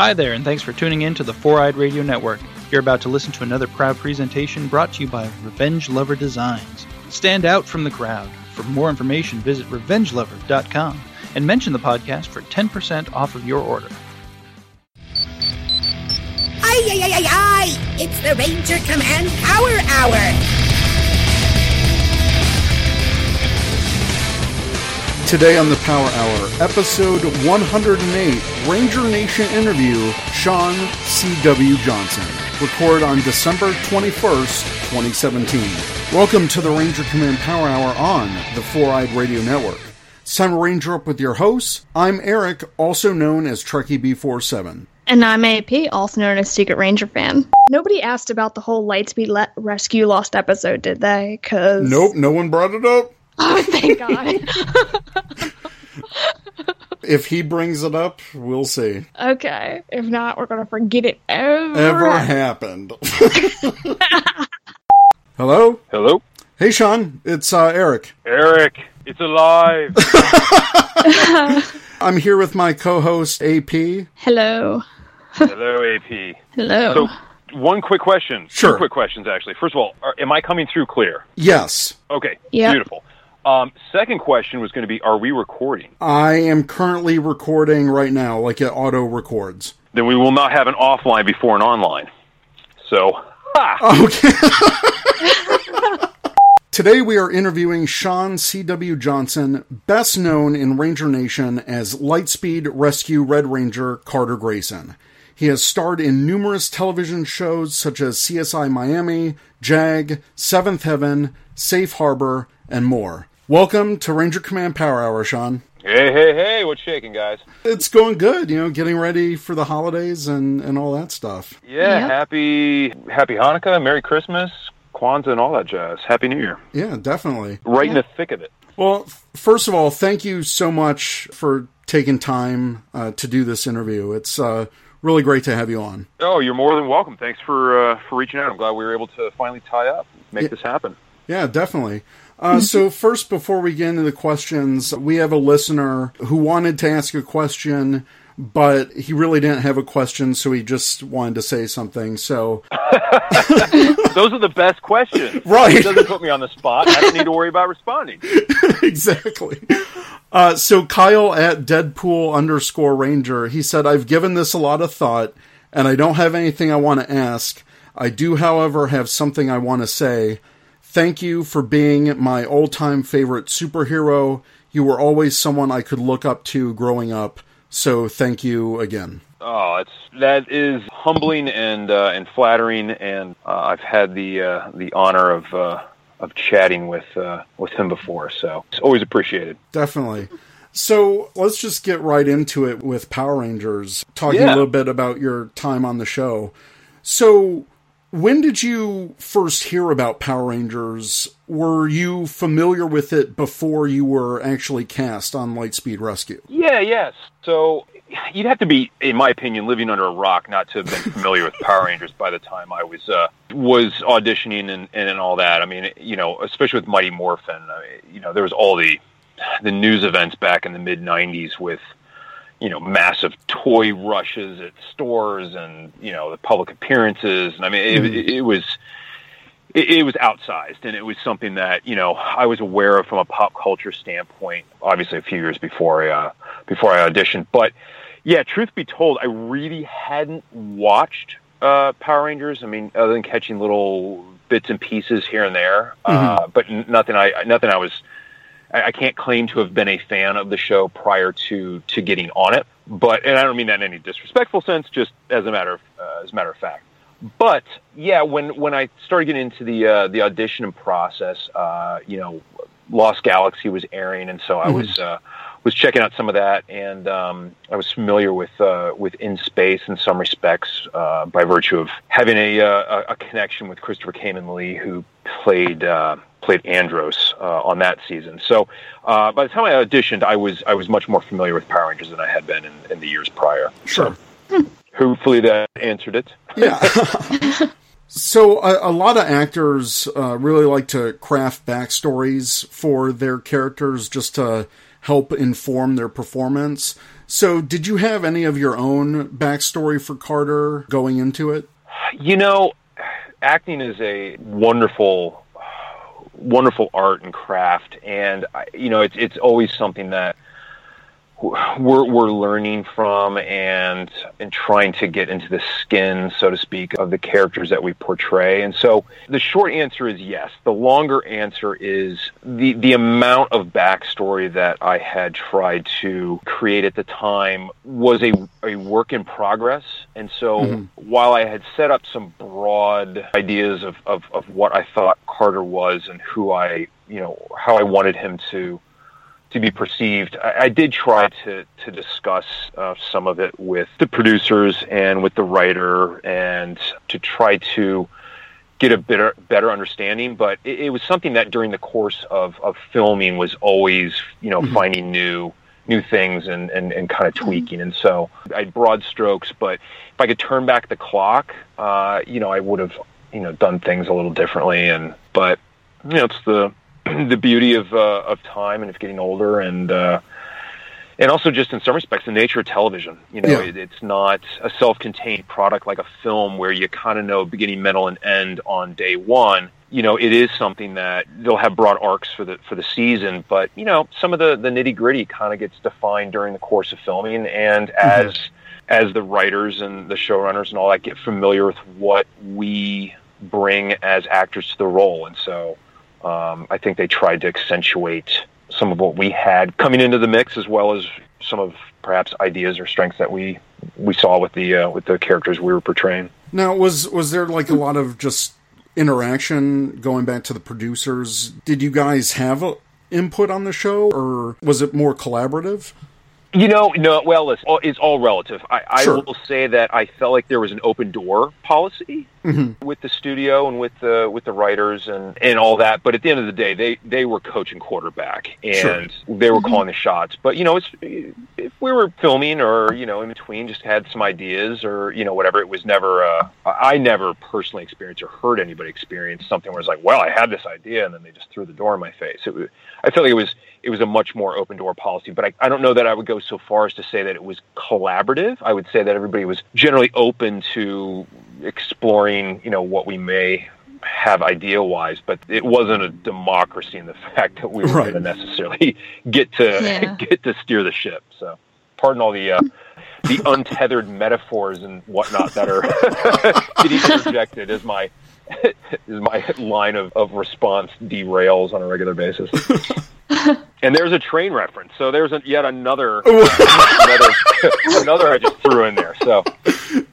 Hi there, and thanks for tuning in to the Four Eyed Radio Network. You're about to listen to another proud presentation brought to you by Revenge Lover Designs. Stand out from the crowd. For more information, visit revengelover.com and mention the podcast for 10% off of your order. Ay, ay, ay, ay, ay! It's the Ranger Command Power Hour! Today on the Power Hour, episode 108, Ranger Nation interview, Sean C.W. Johnson. Record on December 21st, 2017. Welcome to the Ranger Command Power Hour on the Four Eyed Radio Network. It's time to Ranger up with your hosts. I'm Eric, also known as Trekkie B47. And I'm AP, also known as Secret Ranger fan. Nobody asked about the whole Lightspeed Le- Rescue Lost episode, did they? Cause Nope, no one brought it up. Oh, thank God. If he brings it up, we'll see. okay. If not, we're gonna forget it ever. Ever happened. Hello? Hello? Hey, Sean. It's uh, Eric. Eric, it's alive. I'm here with my co host, AP. Hello. Hello, AP. Hello. So, one quick question. Sure. Two quick questions, actually. First of all, are, am I coming through clear? Yes, Okay. Yeah. Beautiful. Um, second question was going to be, are we recording? I am currently recording right now, like it auto records. Then we will not have an offline before an online. So, ha! Okay. Today we are interviewing Sean C.W. Johnson, best known in Ranger Nation as Lightspeed Rescue Red Ranger Carter Grayson. He has starred in numerous television shows such as CSI Miami, JAG, Seventh Heaven, Safe Harbor, and more. Welcome to Ranger Command Power Hour, Sean. Hey, hey, hey, what's shaking, guys? It's going good, you know, getting ready for the holidays and, and all that stuff. Yeah, Yep. happy happy Hanukkah, Merry Christmas, Kwanzaa, and all that jazz. Happy New Year. Yeah, definitely. Right in the thick of it. Well, first of all, thank you so much for taking time uh, to do this interview. It's uh, really great to have you on. Oh, you're more than welcome. Thanks for uh, for reaching out. I'm glad we were able to finally tie up, make this happen. Yeah, definitely. Uh, so, first, before we get into the questions, we have a listener who wanted to ask a question, but he really didn't have a question, so he just wanted to say something. So, Those are the best questions. Right. It doesn't put me on the spot. I don't need to worry about responding. exactly. Uh, so Kyle at Deadpool underscore Ranger, he said, I've given this a lot of thought and I don't have anything I want to ask. I do, however, have something I want to say. Thank you for being my all time favorite superhero. You were always someone I could look up to growing up. So thank you again. Oh, it's that is humbling and uh, and flattering, and uh, I've had the uh, the honor of uh, of chatting with uh, with him before, so it's always appreciated. Definitely. So let's just get right into it with Power Rangers, talking a little bit about your time on the show. So, when did you first hear about Power Rangers? Were you familiar with it before you were actually cast on Lightspeed Rescue? Yeah, yes. So you'd have to be, in my opinion, living under a rock not to have been familiar with Power Rangers by the time I was uh, was auditioning and, and all that. I mean, you know, especially with Mighty Morphin, I mean, you know, there was all the the news events back in the mid '90s with you know massive toy rushes at stores and you know the public appearances, and I mean, it, it, it was it, it was outsized and it was something that you know I was aware of from a pop culture standpoint. Obviously, a few years before I uh, before I auditioned, but yeah, truth be told, I really hadn't watched uh, Power Rangers. I mean, other than catching little bits and pieces here and there, uh, but nothing. I nothing. I was. I I can't claim to have been a fan of the show prior to to getting on it, but and I don't mean that in any disrespectful sense, just as a matter of uh, as a matter of fact. But yeah, when when I started getting into the uh, the audition process, uh, you know, Lost Galaxy was airing, and so I was uh, was checking out some of that, and um, I was familiar with uh, with In Space in some respects uh, by virtue of having a, uh, a a connection with Christopher Khayman Lee, who played uh, played Andros uh, on that season. So uh, by the time I auditioned, I was I was much more familiar with Power Rangers than I had been in, in the years prior. Sure. Hopefully that answered it. Yeah. so a, a lot of actors uh, really like to craft backstories for their characters just to help inform their performance. So, did you have any of your own backstory for Carter going into it? You know, acting is a wonderful, wonderful art and craft, and you know, it's it's always something that we're we're learning from and and trying to get into the skin, so to speak, of the characters that we portray. And so the short answer is yes. The longer answer is the the amount of backstory that I had tried to create at the time was a a work in progress. And so mm-hmm. while I had set up some broad ideas of, of, of what I thought Carter was and who I you know how I wanted him to to be perceived. I, I did try to to discuss uh, some of it with the producers and with the writer, and to try to get a better better understanding. But it, it was something that during the course of of filming was always you know mm-hmm. finding new new things and, and, and kind of mm-hmm. tweaking. And so I had broad strokes, but if I could turn back the clock, uh, you know, I would have, you know, done things a little differently. And, but, you know, it's the, the beauty of uh, of time and of getting older and uh, and also just in some respects the nature of television. You know, yeah. it, it's not a self-contained product like a film where you kind of know beginning, middle, and end on day one. You know, it is something that they'll have broad arcs for the for the season, but you know, some of the the nitty gritty kind of gets defined during the course of filming, and mm-hmm. as as the writers and the showrunners and all that get familiar with what we bring as actors to the role, and so um, I think they tried to accentuate some of what we had coming into the mix, as well as some of perhaps ideas or strengths that we we saw with the uh, with the characters we were portraying. Now, was was there like a lot of just interaction going back to the producers? Did you guys have a, input on the show, or was it more collaborative? You know, no. Well, it's all, it's all relative. I, sure. I, will say that I felt like there was an open door policy mm-hmm. with the studio and with the with the writers and and all that. But at the end of the day, they they were coaching quarterback and sure. they were mm-hmm. calling the shots. But you know, it's if we were filming or you know in between, just had some ideas or you know whatever. It was never. Uh, I never personally experienced or heard anybody experience something where it's like, well, I had this idea and then they just threw the door in my face. It was. I felt like it was it was a much more open door policy. But I, I don't know that I would go so far as to say that it was collaborative. I would say that everybody was generally open to exploring, you know, what we may have idea wise, but it wasn't a democracy in the fact that we were right. going to necessarily get to yeah. get to steer the ship. So, pardon all the uh, the untethered metaphors and whatnot that are getting interjected as my is my line of, of response derails on a regular basis. and there's a train reference. So there's a, yet another another, another I just threw in there. So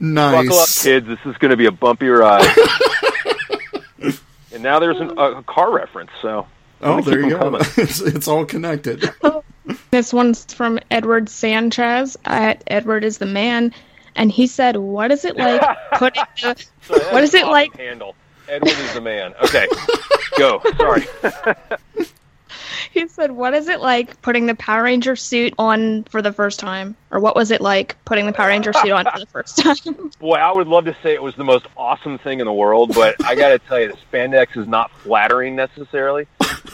nice. buckle up, kids. This is going to be a bumpy ride. and now there's an, a, car reference. So oh, there you go. It's, it's, all connected. this one's from Edward Sanchez. At Edward is the man, and he said, "What is it like putting? The, what is it like?" Handle. Edward is the man. Okay, go. Sorry. he said, "What is it like putting the Power Ranger suit on for the first time, or what was it like putting the Power Ranger suit on for the first time?" Boy, I would love to say it was the most awesome thing in the world, but I got to tell you, the spandex is not flattering necessarily.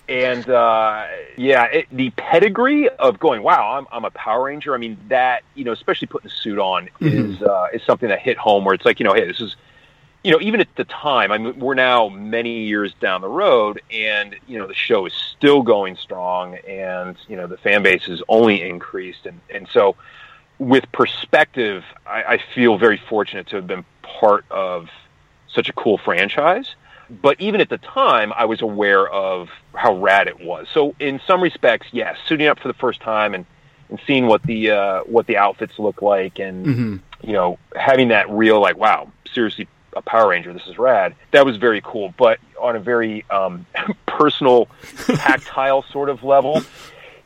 And uh, yeah, it, the pedigree of going, wow, I'm, I'm a Power Ranger. I mean, that you know, especially putting the suit on mm-hmm. is uh, is something that hit home. Where it's like, you know, hey, this is you know, even at the time, I mean, we're now many years down the road, and you know, the show is still going strong, and you know, the fan base has only increased, and and so, with perspective, I, I feel very fortunate to have been part of such a cool franchise. But even at the time, I was aware of how rad it was. So, in some respects, yes, suiting up for the first time and and seeing what the uh, what the outfits look like, and mm-hmm. you know, having that real like, wow, seriously a Power Ranger. This is rad. That was very cool. But on a very um, personal, tactile sort of level,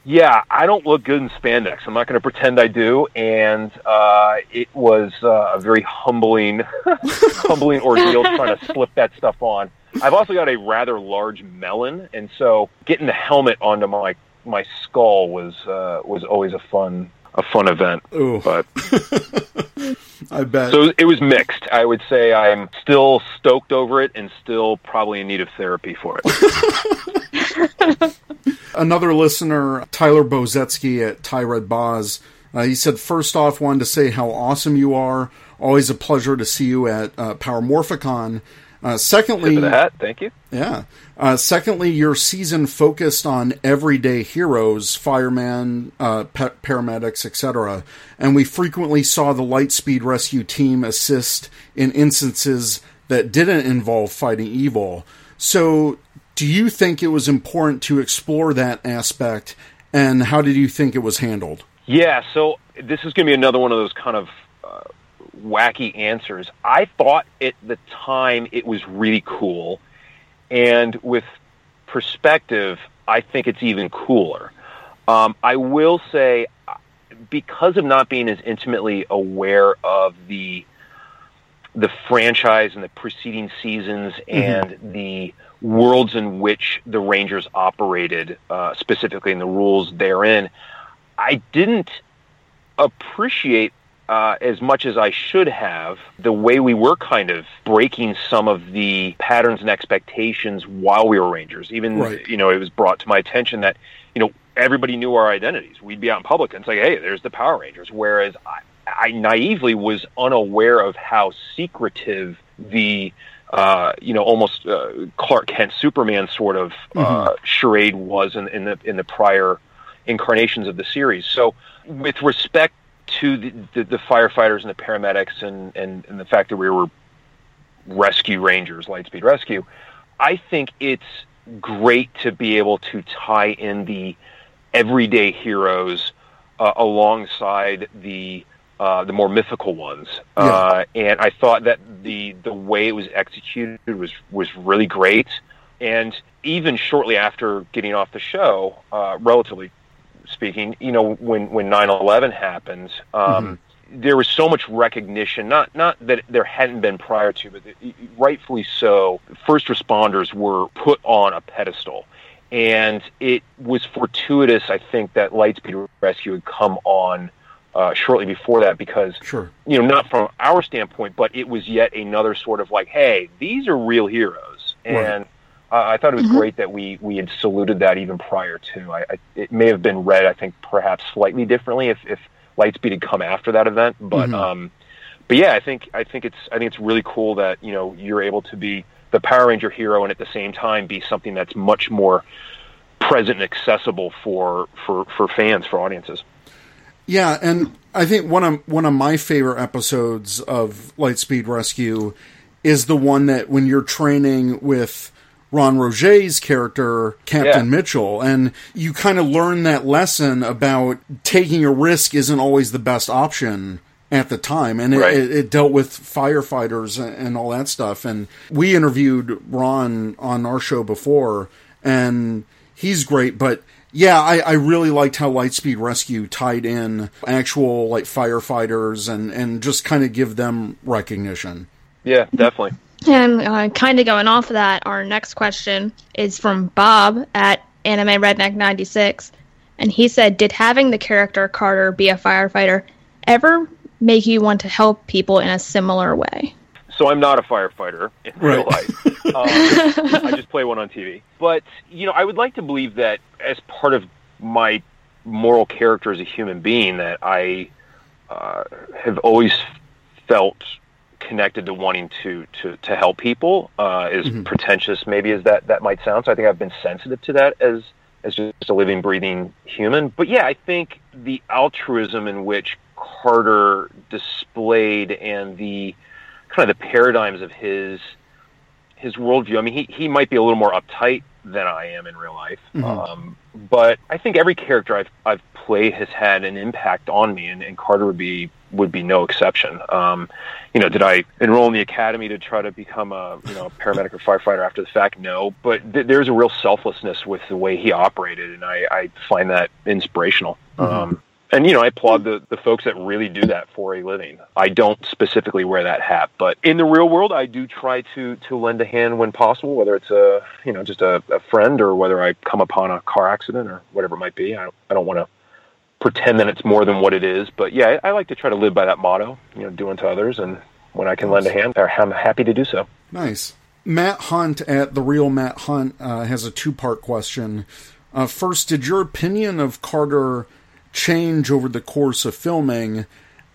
yeah, I don't look good in spandex. I'm not going to pretend I do. And uh, it was uh, a very humbling, humbling ordeal trying to slip that stuff on. I've also got a rather large melon, and so getting the helmet onto my my skull was uh, was always a fun a fun event. Ooh. But I bet. So it was mixed. I would say I'm still stoked over it and still probably in need of therapy for it. Another listener, Tyler Bozetsky at Tyred Boz, uh, he said, first off, wanted to say how awesome you are. Always a pleasure to see you at uh, Power Morphicon. Uh, secondly, Tip of the hat. Thank you. yeah. Uh, secondly, your season focused on everyday heroes, firemen, uh, pa- paramedics, etc. And we frequently saw the Lightspeed Rescue team assist in instances that didn't involve fighting evil. So, do you think it was important to explore that aspect, and how did you think it was handled? Yeah, so this is going to be another one of those kind of uh, wacky answers. I thought at the time it was really cool, and with perspective, I think it's even cooler. Um, I will say, because of not being as intimately aware of the the franchise and the preceding seasons and the worlds in which the Rangers operated, uh, specifically in the rules therein, I didn't appreciate uh, as much as I should have the way we were kind of breaking some of the patterns and expectations while we were Rangers. Even Right. you know, it was brought to my attention that you know everybody knew our identities. We'd be out in public and say, "Hey, there's the Power Rangers," whereas I, I naively was unaware of how secretive the uh, you know almost uh, Clark Kent Superman sort of uh, charade was in, in the in the prior incarnations of the series. So, with respect to the, the, the firefighters and the paramedics, and, and, and the fact that we were rescue rangers, Lightspeed Rescue, I think it's great to be able to tie in the everyday heroes uh, alongside the uh, the more mythical ones. Uh, and I thought that the the way it was executed was was really great. And even shortly after getting off the show, uh, relatively speaking, you know, when when 9/11 happened, um, there was so much recognition. Not not that there hadn't been prior to, but rightfully so. First responders were put on a pedestal, and it was fortuitous. I think that Lightspeed Rescue had come on. Uh, shortly before that, because Sure. you know, not from our standpoint, but it was yet another sort of like, hey, these are real heroes, and uh, I thought it was great that we we had saluted that even prior to. I, I it may have been read, I think, perhaps slightly differently if if Lightspeed had come after that event, but um, but yeah, I think I think it's I think it's really cool that you know you're able to be the Power Ranger hero and at the same time be something that's much more present and accessible for for for fans for audiences. Yeah, and I think one of one of my favorite episodes of Lightspeed Rescue is the one that when you're training with Ron Roggé's character, Captain Yeah. Mitchell, and you kind of learn that lesson about taking a risk isn't always the best option at the time. And it, Right. it, it dealt with firefighters and, and all that stuff. And we interviewed Ron on our show before, and he's great, but yeah, I, I really liked how Lightspeed Rescue tied in actual like firefighters and, and just kind of give them recognition. Yeah, definitely. And uh, kind of going off of that, our next question is from Bob at Anime Redneck 96. And he said, Did having the character Carter be a firefighter ever make you want to help people in a similar way? So I'm not a firefighter in real life. Um, I just play one on TV. But you know, I would like to believe that as part of my moral character as a human being, that I uh, have always felt connected to wanting to to, to help people. Uh, as pretentious maybe as that that might sound, so I think I've been sensitive to that as as just a living, breathing human. But yeah, I think the altruism in which Carter displayed and the kind of the paradigms of his his worldview. I mean, he he might be a little more uptight than I am in real life, um, but I think every character I've I've played has had an impact on me, and, and Carter would be would be no exception. Um, you know, did I enroll in the academy to try to become a you know paramedic or firefighter after the fact? No, but th- there's a real selflessness with the way he operated, and I, I find that inspirational. Um, and you know, I applaud the, the folks that really do that for a living. I don't specifically wear that hat, but in the real world, I do try to to lend a hand when possible, whether it's a you know just a, a friend or whether I come upon a car accident or whatever it might be. I don't, I don't want to pretend that it's more than what it is, but yeah, I, I like to try to live by that motto. You know, do unto others, and when I can lend a hand, I'm happy to do so. Nice. Matt Hunt at the real Matt Hunt uh, has a two part question. Uh, first, did your opinion of Carter change over the course of filming?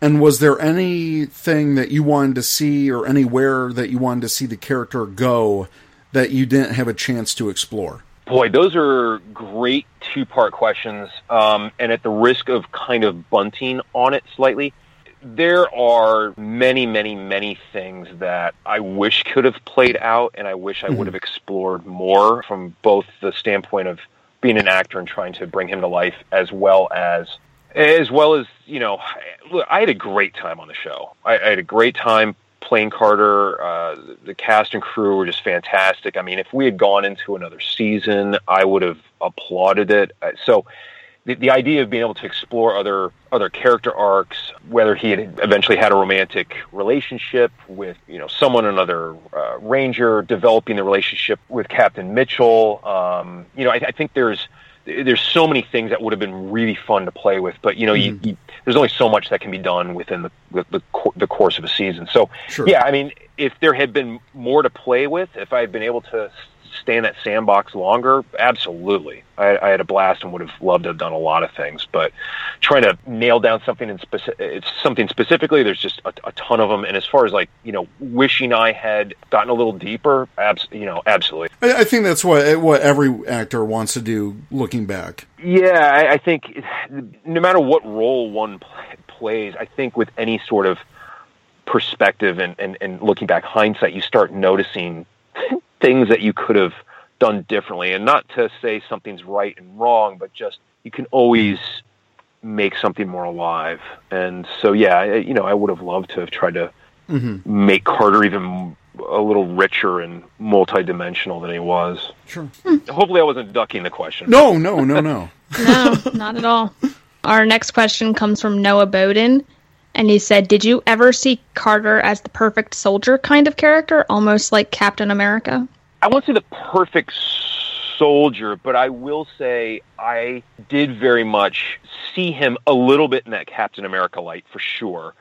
And was there anything that you wanted to see or anywhere that you wanted to see the character go that you didn't have a chance to explore? Boy, those are great two part questions. Um, and at the risk of kind of bunting on it slightly, there are many, many, many things that I wish could have played out and I wish I mm-hmm. would have explored more from both the standpoint of being an actor and trying to bring him to life as well as as well as you know, look, I had a great time on the show. I, I had a great time playing Carter. Uh, the cast and crew were just fantastic. I mean, if we had gone into another season, I would have applauded it. Uh, so. The, the idea of being able to explore other other character arcs, whether he had eventually had a romantic relationship with you know someone, another uh, ranger, developing the relationship with Captain Mitchell, um, you know, I, I think there's there's so many things that would have been really fun to play with, but you know, mm-hmm. you, you, there's only so much that can be done within the the, the, the course of a season. So, sure. yeah, I mean, if there had been more to play with, if I had been able to stay in that sandbox longer, absolutely. I, I, had a blast and would have loved to have done a lot of things. But trying to nail down something in speci- it's something specifically, there's just a, a, ton of them. And as far as like you know, wishing I had gotten a little deeper, abs- you know, absolutely. I, I think that's what what every actor wants to do, looking back. Yeah, I, I think no matter what role one plays, I think with any sort of perspective and, and, and looking back hindsight, you start noticing things that you could have done differently. And not to say something's right and wrong, but just you can always make something more alive. And so, yeah, I, you know, I would have loved to have tried to mm-hmm. make Carter even a little richer and multidimensional than he was. Sure. Hopefully, I wasn't ducking the question. No, no, no, no. no, not at all. Our next question comes from Noah Bowden. And he said, Did you ever see Carter as the perfect soldier kind of character, almost like Captain America? I won't say the perfect soldier, but I will say I did very much see him a little bit in that Captain America light for sure,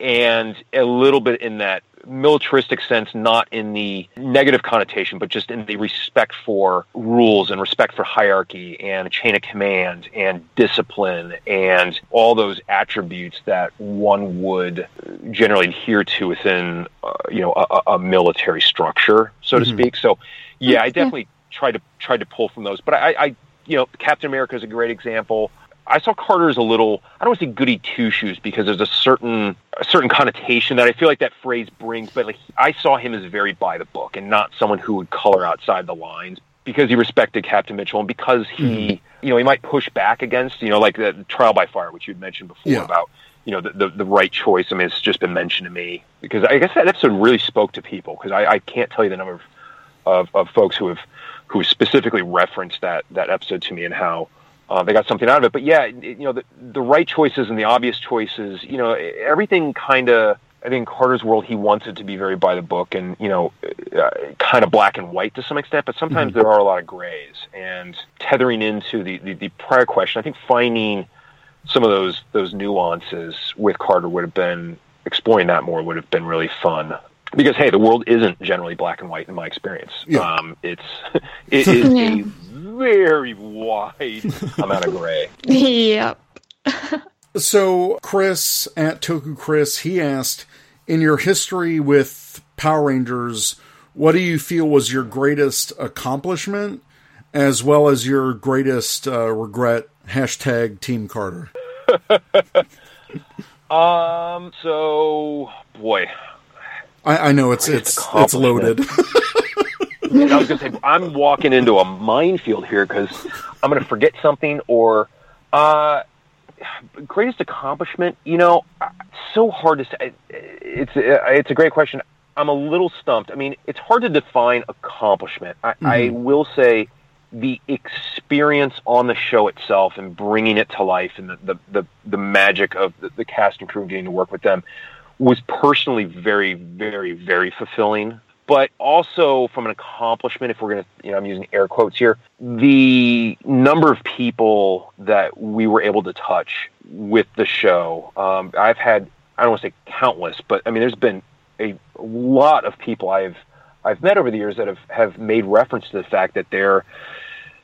and a little bit in that militaristic sense, not in the negative connotation, but just in the respect for rules and respect for hierarchy and chain of command and discipline and all those attributes that one would generally adhere to within, uh, you know, a, a, military structure, so to mm-hmm. speak. So, yeah, I definitely tried to tried to pull from those, but I, I you know, Captain America is a great example. I saw Carter as a little I don't want to say goody two shoes because there's a certain a certain connotation that I feel like that phrase brings, but like I saw him as very by the book and not someone who would color outside the lines because he respected Captain Mitchell and because he mm-hmm. you know he might push back against you know like the trial by fire which you'd mentioned before yeah. about you know the, the, the right choice. I mean it's just been mentioned to me because I guess that episode really spoke to people because I, I can't tell you the number of, of, of folks who have who specifically referenced that that episode to me and how uh, they got something out of it. But yeah, you know, the, the right choices and the obvious choices, you know, everything kind of, I think Carter's world, he wants it to be very by the book and, you know, uh, kind of black and white to some extent, but sometimes mm-hmm. there are a lot of grays. And tethering into the, the, the prior question, I think finding some of those, those nuances with Carter would have been, exploring that more would have been really fun because hey, the world isn't generally black and white in my experience. Yeah. Um, it's it is yeah. a very wide amount of gray. Yep. so Chris at Toku Chris, he asked, in your history with Power Rangers, what do you feel was your greatest accomplishment, as well as your greatest uh, regret? Hashtag Team Carter. um. So, boy, I, I know it's it's it's loaded. I was going to say, I'm walking into a minefield here because I'm going to forget something or, uh, greatest accomplishment, you know, so hard to say. It's, it's a great question. I'm a little stumped. I mean, it's hard to define accomplishment. I, mm-hmm. I will say the experience on the show itself and bringing it to life and the, the, the, the magic of the, the cast and crew getting to work with them was personally very, very, very fulfilling but also from an accomplishment, if we're going to, you know, I'm using air quotes here, the number of people that we were able to touch with the show. Um, I've had, I don't want to say countless, but I mean, there's been a lot of people I've, I've met over the years that have, have made reference to the fact that they're,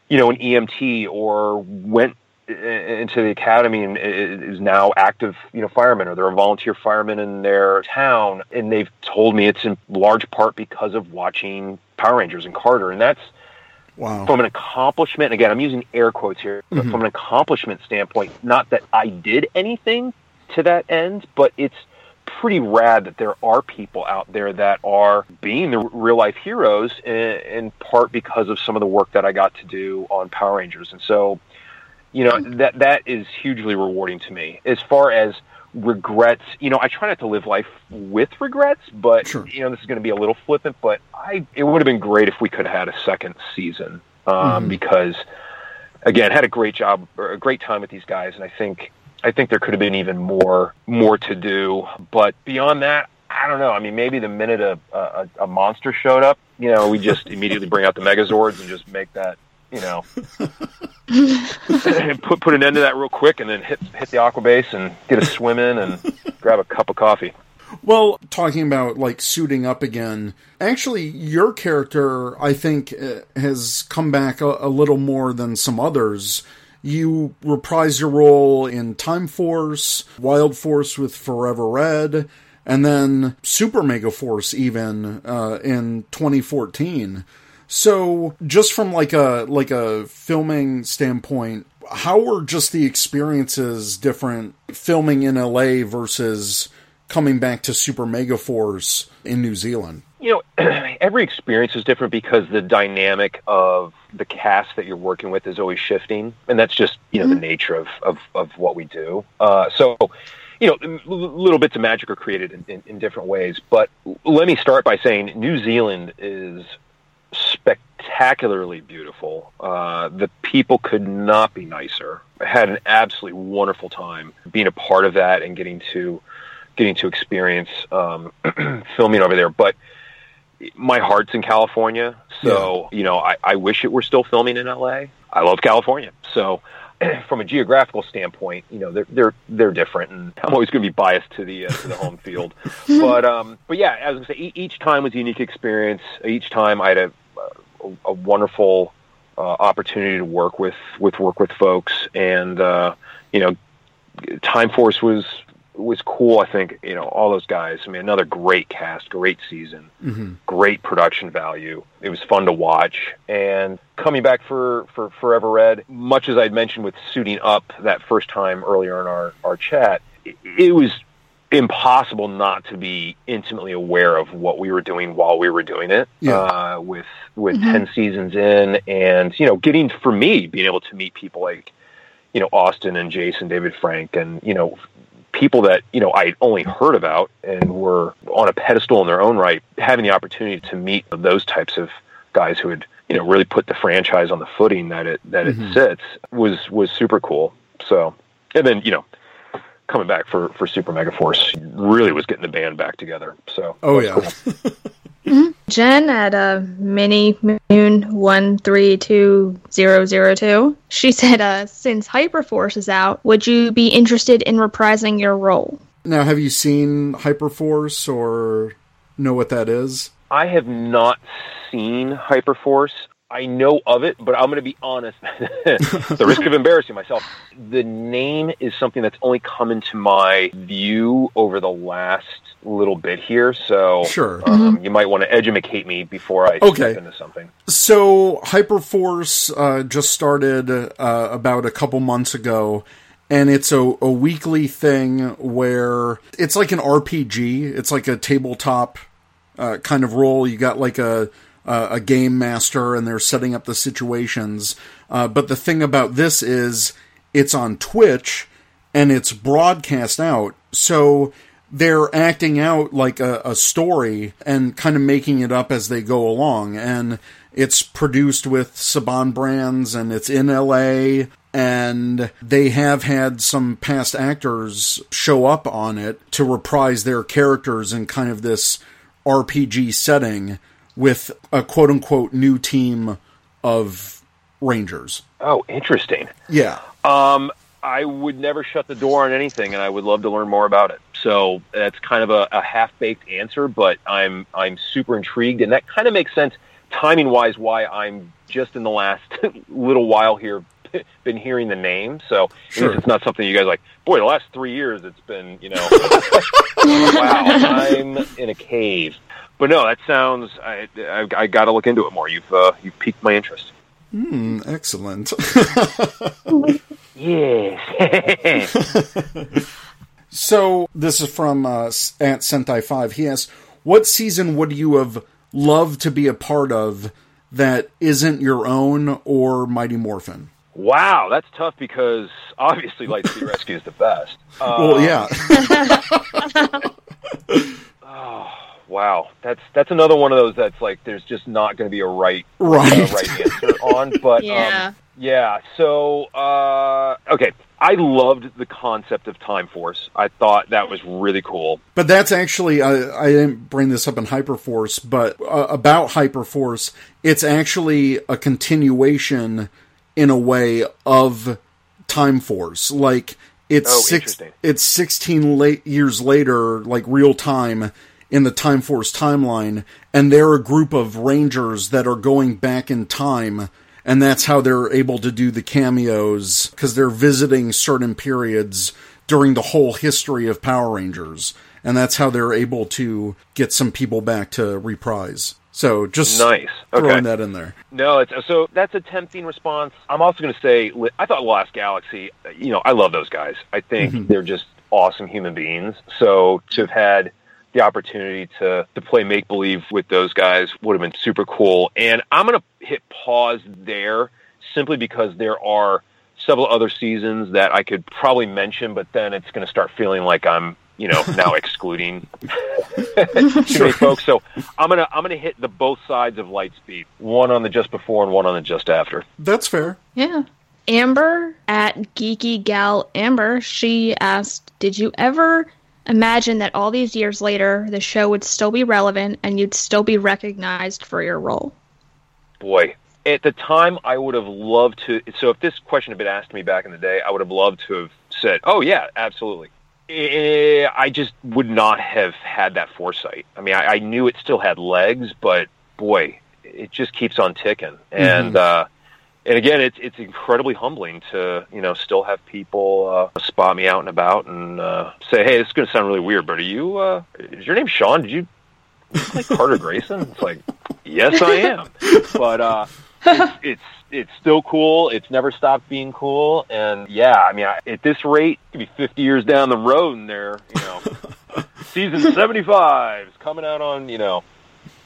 you know, an EMT or went into the academy and is now active, you know, firemen or they're a volunteer fireman in their town. And they've told me it's in large part because of watching Power Rangers and Carter. And that's Wow. from an accomplishment. Again, I'm using air quotes here, but Mhm. from an accomplishment standpoint, not that I did anything to that end, but it's pretty rad that there are people out there that are being the real life heroes in, in part because of some of the work that I got to do on Power Rangers. And so, you know, that that is hugely rewarding to me. As far as regrets, you know, I try not to live life with regrets, but Sure. you know, this is going to be a little flippant, but I it would have been great if we could have had a second season um, Mhm. because again, had a great job or a great time with these guys, and I think I think there could have been even more more to do. But beyond that, I don't know. I mean, maybe the minute a a, a monster showed up, you know, we just immediately bring out the Megazords and just make that. You know, put put an end to that real quick, and then hit hit the aqua base and get a swim in and grab a cup of coffee. Well, talking about like suiting up again, actually, your character, I think, uh, has come back a, a little more than some others. You reprise your role in Time Force, Wild Force with Forever Red, and then Super Mega Force even uh, in 2014. So, just from like a like a filming standpoint, how were just the experiences different filming in LA versus coming back to Super Mega Force in New Zealand? you know, every experience is different because the dynamic of the cast that you're working with is always shifting, and that's just you know the nature of of, of what we do. Uh, so, you know, little bits of magic are created in, in, in different ways. But let me start by saying New Zealand is spectacularly beautiful. Uh, the people could not be nicer. I had an absolutely wonderful time being a part of that and getting to getting to experience um, filming over there. But my heart's in California, so you know I, I wish it were still filming in LA. I love California, so from a geographical standpoint, you know they're they're they're different, and I'm always going to be biased to the uh, to the home field. But um, but yeah, as I say, e- each time was a unique experience. Each time I had a a, a wonderful uh, opportunity to work with with work with folks, and uh, you know, Time Force was was cool. I think you know all those guys. I mean, another great cast, great season, Mm-hmm. great production value. It was fun to watch. And coming back for for Forever Red, much as I'd mentioned with suiting up that first time earlier in our our chat, it, it was impossible not to be intimately aware of what we were doing while we were doing it. Yeah. Uh, with with ten seasons in, and you know, getting for me being able to meet people like you know Austin and Jason, David Frank, and you know people that you know I only heard about and were on a pedestal in their own right. Having the opportunity to meet those types of guys who had you know really put the franchise on the footing that it that Mhm. it sits was was super cool. So and then you know coming back for for Super Mega Force really was getting the band back together. So Oh that yeah, was cool. Jen at uh, Mini Moon one three two zero zero two. She said, uh, "Since Hyperforce is out, would you be interested in reprising your role?" Now, have you seen Hyperforce or know what that is? I have not seen Hyperforce. I know of it, but I'm going to be honest. the risk of embarrassing myself. The name is something that's only come into my view over the last little bit here. So Sure. um, you might want to educate me before I Okay. step into something. So, Hyperforce uh, just started uh, about a couple months ago, and it's a, a weekly thing where it's like an RPG. It's like a tabletop uh, kind of role. You got like a a a game master, and they're setting up the situations. Uh, but the thing about this is, it's on Twitch, and it's broadcast out. So they're acting out like a, a story and kind of making it up as they go along. And it's produced with Saban Brands and it's in LA. And they have had some past actors show up on it to reprise their characters in kind of this RPG setting with a quote unquote new team of Rangers. Oh, interesting. Yeah. Um, I would never shut the door on anything, and I would love to learn more about it. So that's kind of a, a half baked answer, but I'm I'm super intrigued, and that kind of makes sense timing wise, why I'm just in the last little while here been hearing the name. So Sure. it's not something you guys like. Boy, the last three years it's been you know, wow, I'm in a cave. But no, that sounds. I I, I got to look into it more. You've uh, you've piqued my interest. Hmm, excellent. Yes. So this is from uh, at Sentai Five. He asks, "What season would you have loved to be a part of that isn't your own or Mighty Morphin?" wow, that's tough because obviously Lightspeed Rescue is the best. Uh, well, yeah, Wow, that's that's another one of those that's like there's just not going to be a right Right. uh, right answer on. But Yeah. um, yeah. So uh, okay, I loved the concept of Time Force. I thought that was really cool. but that's actually I, I didn't bring this up in Hyperforce, but uh, about Hyperforce, it's actually a continuation in a way of Time Force. Like it's Oh, six, it's sixteen late years later, like real time in the Time Force timeline, and they're a group of Rangers that are going back in time. And that's how they're able to do the cameos because they're visiting certain periods during the whole history of Power Rangers. And that's how they're able to get some people back to reprise. So just Nice. throwing Okay. that in there. No, it's so that's a tempting response. I'm also going to say I thought Lost Galaxy. You know, I love those guys. I think mm-hmm. they're just awesome human beings. So to have had the opportunity to to play make believe with those guys would have been super cool. And I'm going to hit pause there simply because there are several other seasons that I could probably mention, but then it's going to start feeling like I'm you know now excluding too many folks. So I'm gonna I'm gonna hit the both sides of Lightspeed, one on the just before and one on the just after. That's fair. Yeah. Amber at Geeky Gal Amber, she asked, Did you ever imagine that all these years later the show would still be relevant and you'd still be recognized for your role? Boy, at the time I would have loved to. So if this question had been asked to me back in the day, I would have loved to have said, "Oh yeah, absolutely." Eh, I just would not have had that foresight. I mean, I, I knew it still had legs, but boy, it just keeps on ticking. And uh, and again, it's it's incredibly humbling to you know still have people uh, spot me out and about and uh, say, "Hey, this is going to sound really weird, but are you? Uh, is your name Sean? Did you like Carter Grayson?" It's like, yes, I am. But uh, it's, it's it's still cool. It's never stopped being cool. And yeah, I mean, I, at this rate, it could be 50 years down the road, and they're you know, season 75 is coming out on you know,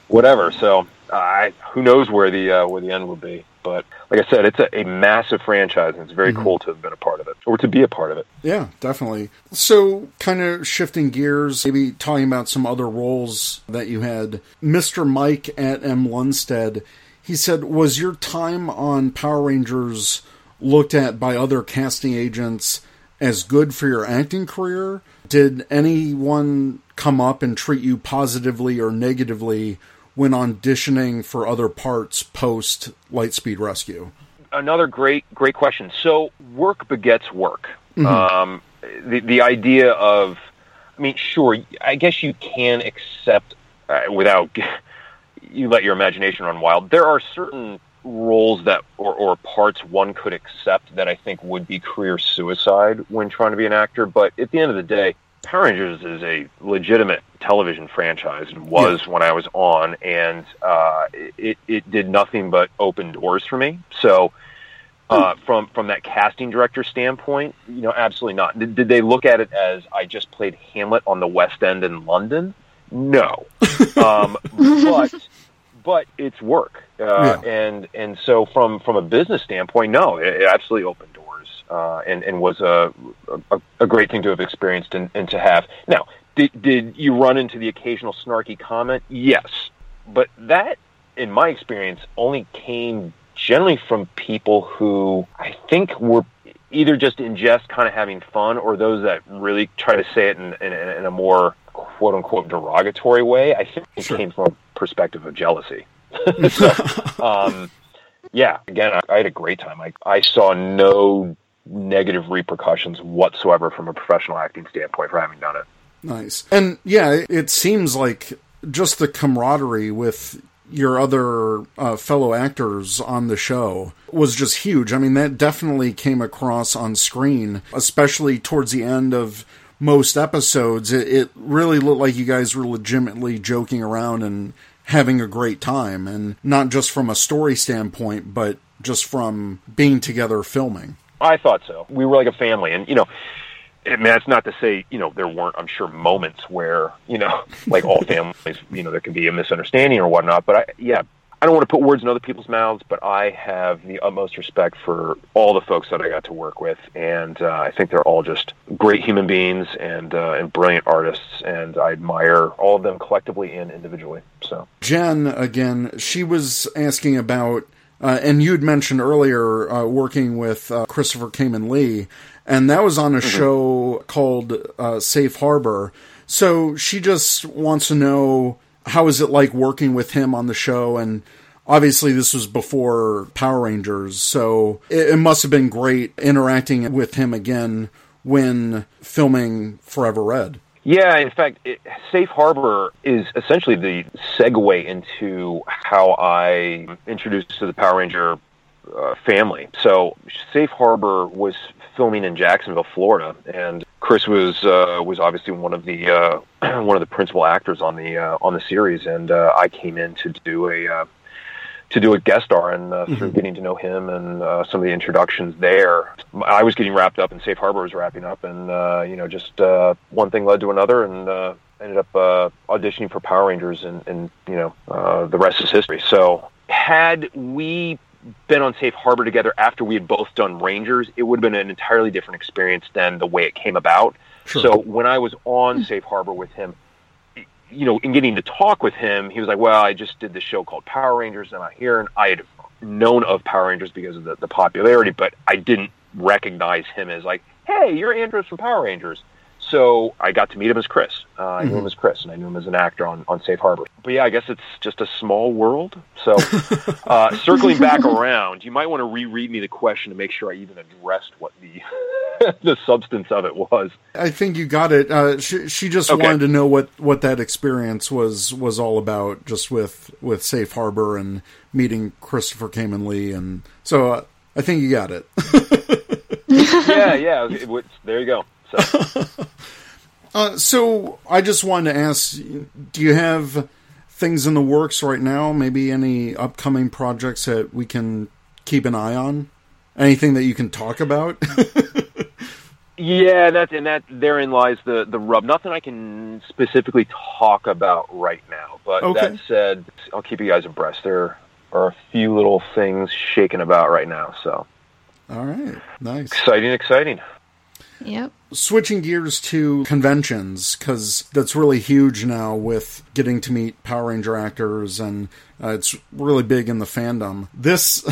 whatever. So I who knows where the uh, where the end will be. But like I said, it's a, a massive franchise, and it's very mhm. cool to have been a part of it or to be a part of it. Yeah, definitely. So, kind of shifting gears, maybe talking about some other roles that you had. Mr. Mike at M. Lundstead, he said, Was your time on Power Rangers looked at by other casting agents as good for your acting career? Did anyone come up and treat you positively or negatively when auditioning for other parts post Lightspeed Rescue? another great great question. So work begets work. Um, the the idea of, I mean, sure, I guess you can accept uh, without you let your imagination run wild. There are certain roles that or, or parts one could accept that I think would be career suicide when trying to be an actor. But at the end of the day, Power Rangers is a legitimate television franchise and was when I was on, and uh, it it did nothing but open doors for me. So. Uh, from from that casting director standpoint, you know, absolutely not. Did, did they look at it as I just played Hamlet on the West End in London? No, um, but but it's work, uh, Yeah. and and so from from a business standpoint, no, it, it absolutely opened doors, uh, and and was a, a a great thing to have experienced and, and to have. Now, did did you run into the occasional snarky comment? Yes, but that, in my experience, only came generally from people who I think were either just in jest kind of having fun or those that really try to say it in, in, in a more quote unquote derogatory way. I think it Sure. came from a perspective of jealousy. so, um, yeah, again, I, I had a great time. I, I saw no negative repercussions whatsoever from a professional acting standpoint for having done it. Nice. And yeah, it- seems like just the camaraderie with your other uh, fellow actors on the show was just huge. I mean, that definitely came across on screen, especially towards the end of most episodes. It, it really looked like you guys were legitimately joking around and having a great time, and not just from a story standpoint, but just from being together filming. I thought so. We were like a family, and you know, I mean, that's not to say, you know, there weren't, I'm sure, moments where, you know, like all families, you know, there can be a misunderstanding or whatnot. But I, yeah, I don't want to put words in other people's mouths, but I have the utmost respect for all the folks that I got to work with, and uh, I think they're all just great human beings and uh, and brilliant artists, and I admire all of them collectively and individually. So, Jen, again, she was asking about. Uh, and you'd mentioned earlier uh, working with uh, Christopher Khayman Lee, and that was on a mm-hmm. show called uh, Safe Harbor. So she just wants to know how is it like working with him on the show, and obviously this was before Power Rangers, so it, it must have been great interacting with him again when filming Forever Red. Yeah, in fact, it, Safe Harbor is essentially the segue into how I introduced to the Power Ranger uh, family. So Safe Harbor was filming in Jacksonville, Florida, and Chris was uh, was obviously one of the uh, one of the principal actors on the uh, on the series, and uh, I came in to do a uh, to do a guest star, and uh, through mm-hmm. getting to know him and uh, some of the introductions there, I was getting wrapped up, and Safe Harbor was wrapping up, and uh, you know, just uh, one thing led to another, and uh, ended up uh, auditioning for Power Rangers, and, and you know, uh, the rest is history. So, had we been on Safe Harbor together after we had both done Rangers, it would have been an entirely different experience than the way it came about. Sure. So when I was on Safe Harbor with him, you know, in getting to talk with him, he was like, "Well, I just did this show called Power Rangers, and I'm here." And I had known of Power Rangers because of the, the popularity, but I didn't recognize him as like, "Hey, you're Andros from Power Rangers." So I got to meet him as Chris. Uh, I mm-hmm. knew him as Chris, and I knew him as an actor on, on Safe Harbor. But yeah, I guess it's just a small world. So uh, circling back around, you might want to reread me the question to make sure I even addressed what the the substance of it was. I think you got it. Uh, she, she just okay. wanted to know what, what that experience was was all about, just with with Safe Harbor and meeting Christopher Khayman Lee, and so uh, I think you got it. yeah, yeah. It, there you go. So. uh, so I just wanted to ask: Do you have things in the works right now? Maybe any upcoming projects that we can keep an eye on? Anything that you can talk about? yeah, that's and that therein lies the the rub. Nothing I can specifically talk about right now. But okay. that said, I'll keep you guys abreast. There are a few little things shaking about right now. So, all right, nice, exciting, exciting. Yep. Switching gears to conventions, because that's really huge now with getting to meet Power Ranger actors, and uh, it's really big in the fandom. This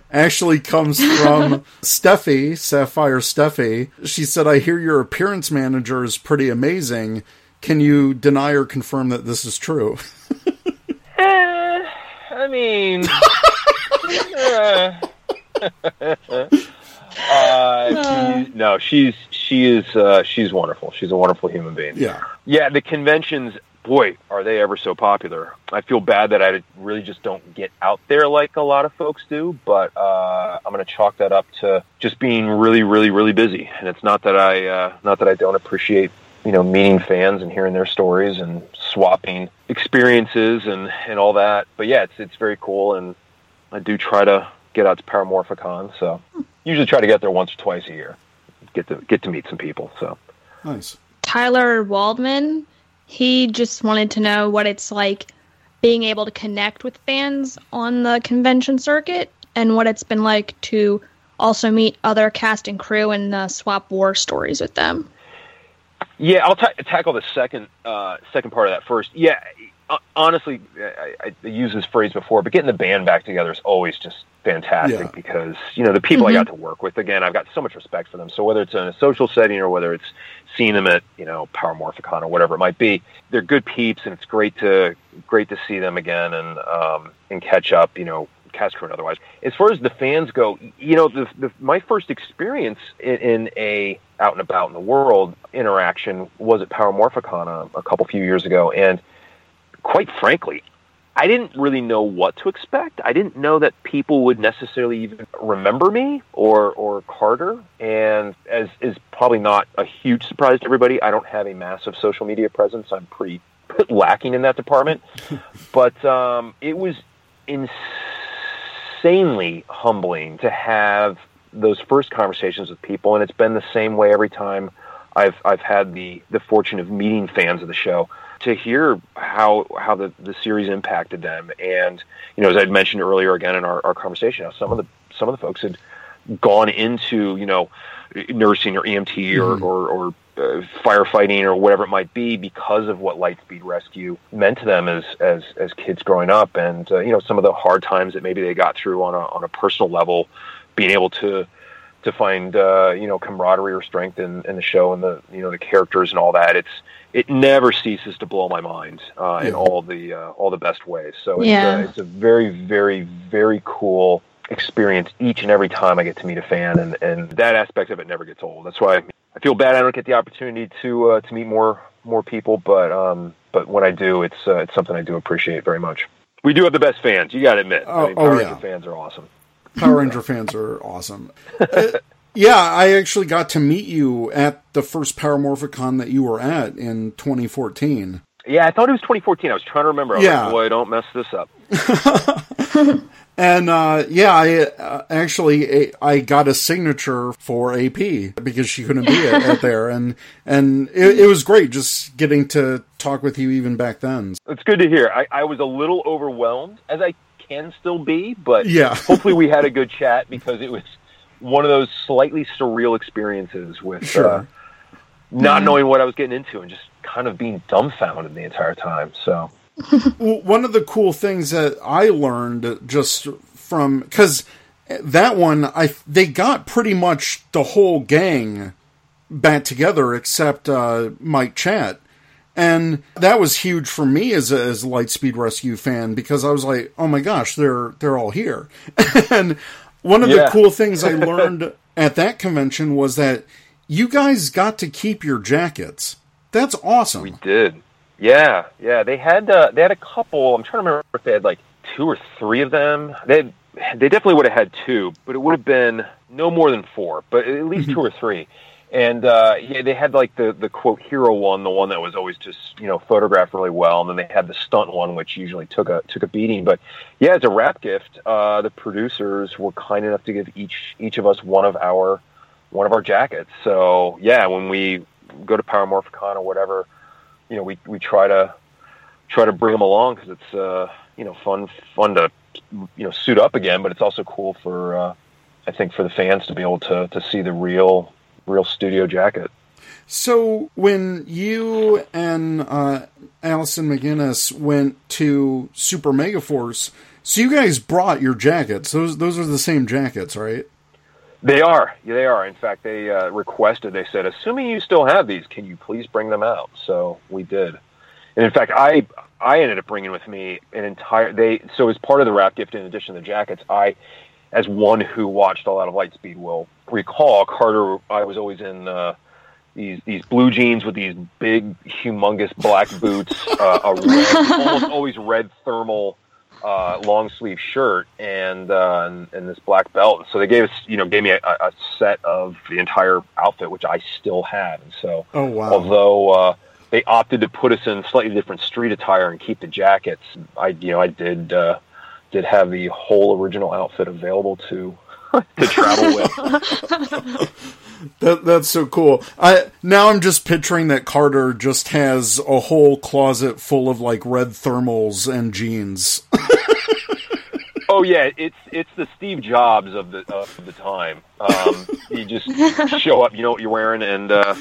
actually comes from Steffi, Sapphire Steffi. She said, I hear your appearance manager is pretty amazing. Can you deny or confirm that this is true? uh, I mean. uh, uh, no, she's she is uh, she's wonderful. She's a wonderful human being. Yeah, yeah. The conventions, boy, are they ever so popular. I feel bad that I really just don't get out there like a lot of folks do. But uh, I'm going to chalk that up to just being really, really, really busy. And it's not that I uh, not that I don't appreciate you know meeting fans and hearing their stories and swapping experiences and and all that. But yeah, it's it's very cool, and I do try to get out to Power Morphicon. So usually try to get there once or twice a year. Get to get to meet some people. So nice. Tyler Waldman, he just wanted to know what it's like being able to connect with fans on the convention circuit and what it's been like to also meet other cast and crew and uh, swap war stories with them. Yeah, I'll t- tackle the second uh, second part of that first. Yeah, honestly, I, I used this phrase before, but getting the band back together is always just fantastic yeah. because you know the people mm-hmm. I got to work with. Again, I've got so much respect for them. So whether it's in a social setting or whether it's seeing them at you know Power Morphicon or whatever it might be, they're good peeps, and it's great to great to see them again and um, and catch up. You know, cast crew and otherwise. As far as the fans go, you know, the, the, my first experience in, in, a out and about in the world interaction was at Power Morphicon a, a couple few years ago, and quite frankly, I didn't really know what to expect. I didn't know that people would necessarily even remember me or or Carter. And as is probably not a huge surprise to everybody, I don't have a massive social media presence. I'm pretty lacking in that department. but um, it was insanely humbling to have those first conversations with people, and it's been the same way every time I've I've had the the fortune of meeting fans of the show to hear how how the, the series impacted them. And you know, as I'd mentioned earlier again in our, our conversation, how some of the some of the folks had gone into you know nursing or EMT or mm-hmm. or, or uh, firefighting or whatever it might be because of what Lightspeed Rescue meant to them as as as kids growing up, and uh, you know some of the hard times that maybe they got through on a on a personal level, being able to to find uh, you know camaraderie or strength in, in the show and the you know the characters and all that. It's it never ceases to blow my mind uh, yeah. in all the uh, all the best ways. So it's, yeah. it's a very very very cool experience each and every time I get to meet a fan, and, and that aspect of it never gets old. That's why I feel bad I don't get the opportunity to uh, to meet more more people, but um, but when I do, it's uh, it's something I do appreciate very much. We do have the best fans. You got to admit. Oh, I mean, oh, Power oh yeah. fans are awesome. Power Ranger fans are awesome. Yeah, I actually got to meet you at the first Power Morphicon that you were at in 2014. Yeah, I thought it was 2014. I was trying to remember. I yeah. Like, boy, don't mess this up. and uh, yeah, I uh, actually I got a signature for AP because she couldn't be at, at there, and and it, it, was great just getting to talk with you even back then. It's good to hear. I, I was a little overwhelmed, as I can still be, but yeah. hopefully we had a good chat because it was one of those slightly surreal experiences with sure. uh, not mm-hmm. knowing what I was getting into and just kind of being dumbfounded the entire time. So, well, one of the cool things that I learned just from because that one, I they got pretty much the whole gang back together except uh, Mike Chat. And that was huge for me as a, as a Lightspeed Rescue fan because I was like, oh my gosh, they're they're all here. and one of yeah. the cool things I learned at that convention was that you guys got to keep your jackets. That's awesome. We did. Yeah, yeah. They had uh, they had a couple. I'm trying to remember if they had like two or three of them. They had, they definitely would have had two, but it would have been no more than four, but at least two or three. And uh, yeah, they had like the the quote hero one, the one that was always just you know photographed really well, and then they had the stunt one, which usually took a took a beating. But yeah, as a wrap gift, uh, the producers were kind enough to give each each of us one of our one of our jackets. So yeah, when we go to Power Morphicon or whatever, you know, we we try to try to bring them along because it's uh, you know fun fun to you know suit up again, but it's also cool for uh, I think for the fans to be able to to see the real real studio jacket. So when you and uh, Alison MacInnis went to Super Mega Force, so you guys brought your jackets. Those those are the same jackets, right? They are. Yeah, they are. In fact, they uh, requested. They said, "Assuming you still have these, can you please bring them out?" So we did. And in fact, I I ended up bringing with me an entire. They so as part of the wrap gift, in addition to the jackets, I as one who watched a lot of Lightspeed will recall, Carter, I was always in uh, these these blue jeans with these big, humongous black boots, uh, a red, almost always red thermal uh, long sleeve shirt, and, uh, and, and this black belt. So they gave us, you know, gave me a, a, set of the entire outfit, which I still have. And so, oh wow, although uh, they opted to put us in slightly different street attire and keep the jackets, I you know I did. Did have the whole original outfit available to to travel with. that that's so cool. I now I'm just picturing that Carter just has a whole closet full of like red thermals and jeans. oh yeah, it's it's the Steve Jobs of the of the time. Um, you just show up, you know what you're wearing, and uh,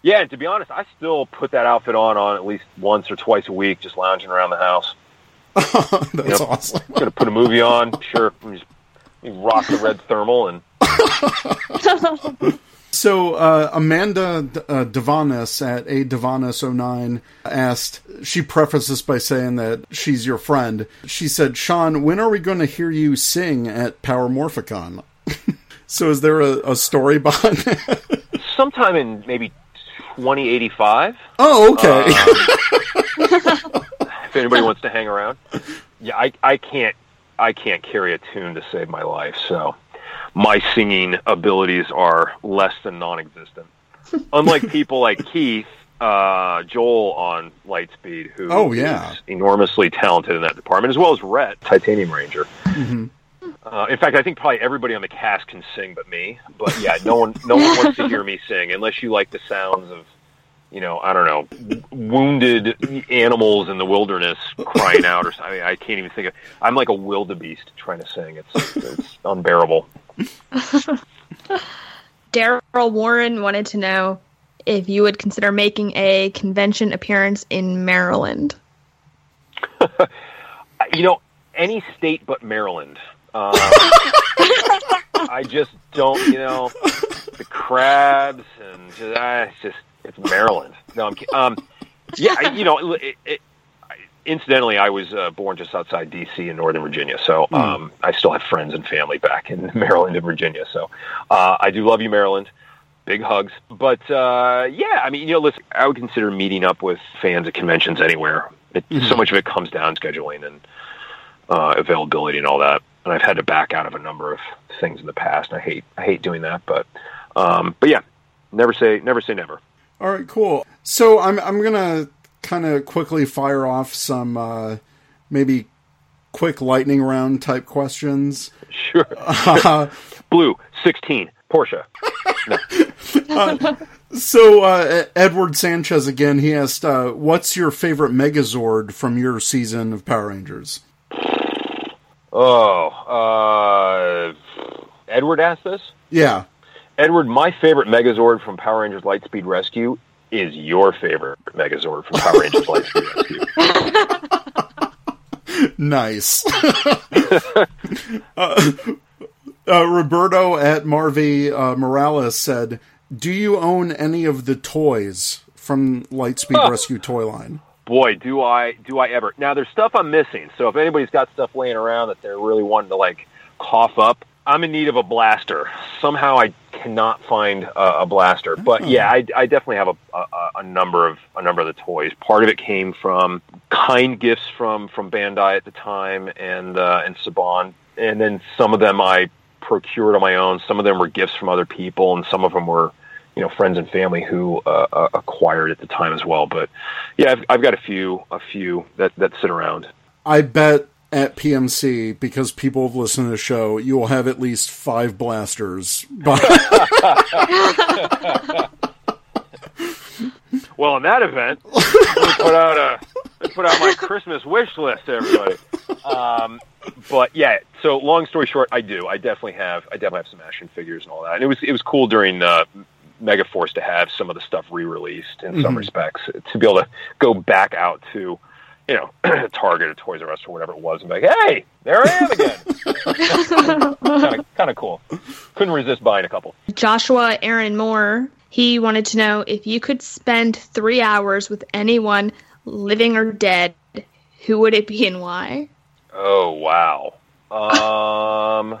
yeah. And to be honest, I still put that outfit on on at least once or twice a week, just lounging around the house. That's you know, awesome. Gonna put a movie on, sure. Just rock the red thermal and. So uh, Amanda uh, Devanis at a Devanis09 asked. She prefaced this by saying that she's your friend. She said, "Sean, when are we going to hear you sing at Power Morphicon?" so is there a, a story behind that? Sometime in maybe 2085. Oh, okay. Uh, if anybody wants to hang around. Yeah, I I can't I can't carry a tune to save my life, so my singing abilities are less than non-existent. Unlike people like Keith, uh, Joel on Lightspeed, who Oh, yeah. is enormously talented in that department, as well as Rhett, Titanium Ranger. Uh, in fact, I think probably everybody on the cast can sing but me. But yeah, no one no one wants to hear me sing unless you like the sounds of, you know, I don't know, wounded animals in the wilderness crying out or something. I, mean, I can't even think of. I'm like a wildebeest trying to sing. It's it's unbearable. Daryl Warren wanted to know if you would consider making a convention appearance in Maryland. You know, any state but Maryland. Um, I just don't, you know, the crabs and just, it's just it's Maryland. No, I'm um, yeah, you know, it, it, incidentally, I was uh, born just outside D.C. in Northern Virginia, so um, I still have friends and family back in Maryland and Virginia. So uh, I do love you, Maryland. Big hugs, but uh, yeah, I mean, you know, listen, I would consider meeting up with fans at conventions anywhere. It, So much of it comes down to scheduling and uh, availability and all that. And I've had to back out of a number of things in the past. I hate I hate doing that, but um, but yeah, never say never say never. All right, cool. So I'm I'm gonna kind of quickly fire off some uh, maybe quick lightning round type questions. Sure. Uh, Blue sixteen Porsche. so uh, Edward Sanchez again. He asked, uh, "What's your favorite Megazord from your season of Power Rangers?" Oh, uh, Edward asked this. Yeah. Edward, my favorite Megazord from Power Rangers Lightspeed Rescue is your favorite Megazord from Power Rangers Lightspeed Rescue. Nice. uh, uh, Roberto at Marvy uh, Morales said, "Do you own any of the toys from Lightspeed Rescue toy line?" Boy, do I do I ever. Now there's stuff I'm missing. So if anybody's got stuff laying around that they're really wanting to like cough up, I'm in need of a blaster. Somehow I cannot find a, a blaster. But yeah, I, I definitely have a, a, a number of a number of the toys. Part of it came from kind gifts from from Bandai at the time and uh, and Saban, and then some of them I procured on my own. Some of them were gifts from other people, and some of them were you know friends and family who uh, uh, acquired at the time as well. But yeah, I've, I've got a few a few that that sit around. I bet at PMC because people have listened to the show, you will have at least five blasters. Well, in that event, put out a put out my Christmas wish list, everybody. Um, but yeah, so long story short, I do. I definitely have. I definitely have some action figures and all that. And it was it was cool during uh, Megaforce to have some of the stuff re-released in some respects to be able to go back out to. You know, Target or Toys R Us or whatever it was, and be like, "Hey, there I am again." kind of, kind of cool. Couldn't resist buying a couple. Joshua Aaron Moore, he wanted to know if you could spend three hours with anyone, living or dead, who would it be and why? Oh wow. Um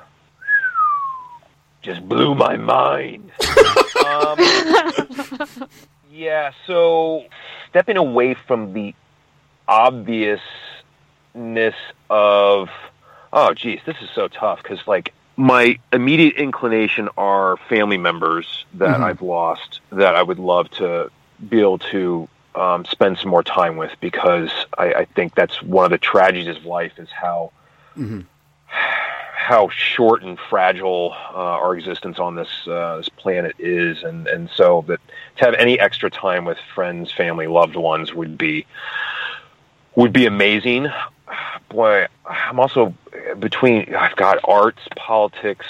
just blew my mind. um, yeah, so stepping away from the obviousness of oh geez, this is so tough because like my immediate inclination are family members that I've lost that I would love to be able to um, spend some more time with because I, I think that's one of the tragedies of life is how how short and fragile uh, our existence on this uh, this planet is, and and so that to have any extra time with friends, family, loved ones would be would be amazing. Boy, I'm also between. I've got arts, politics,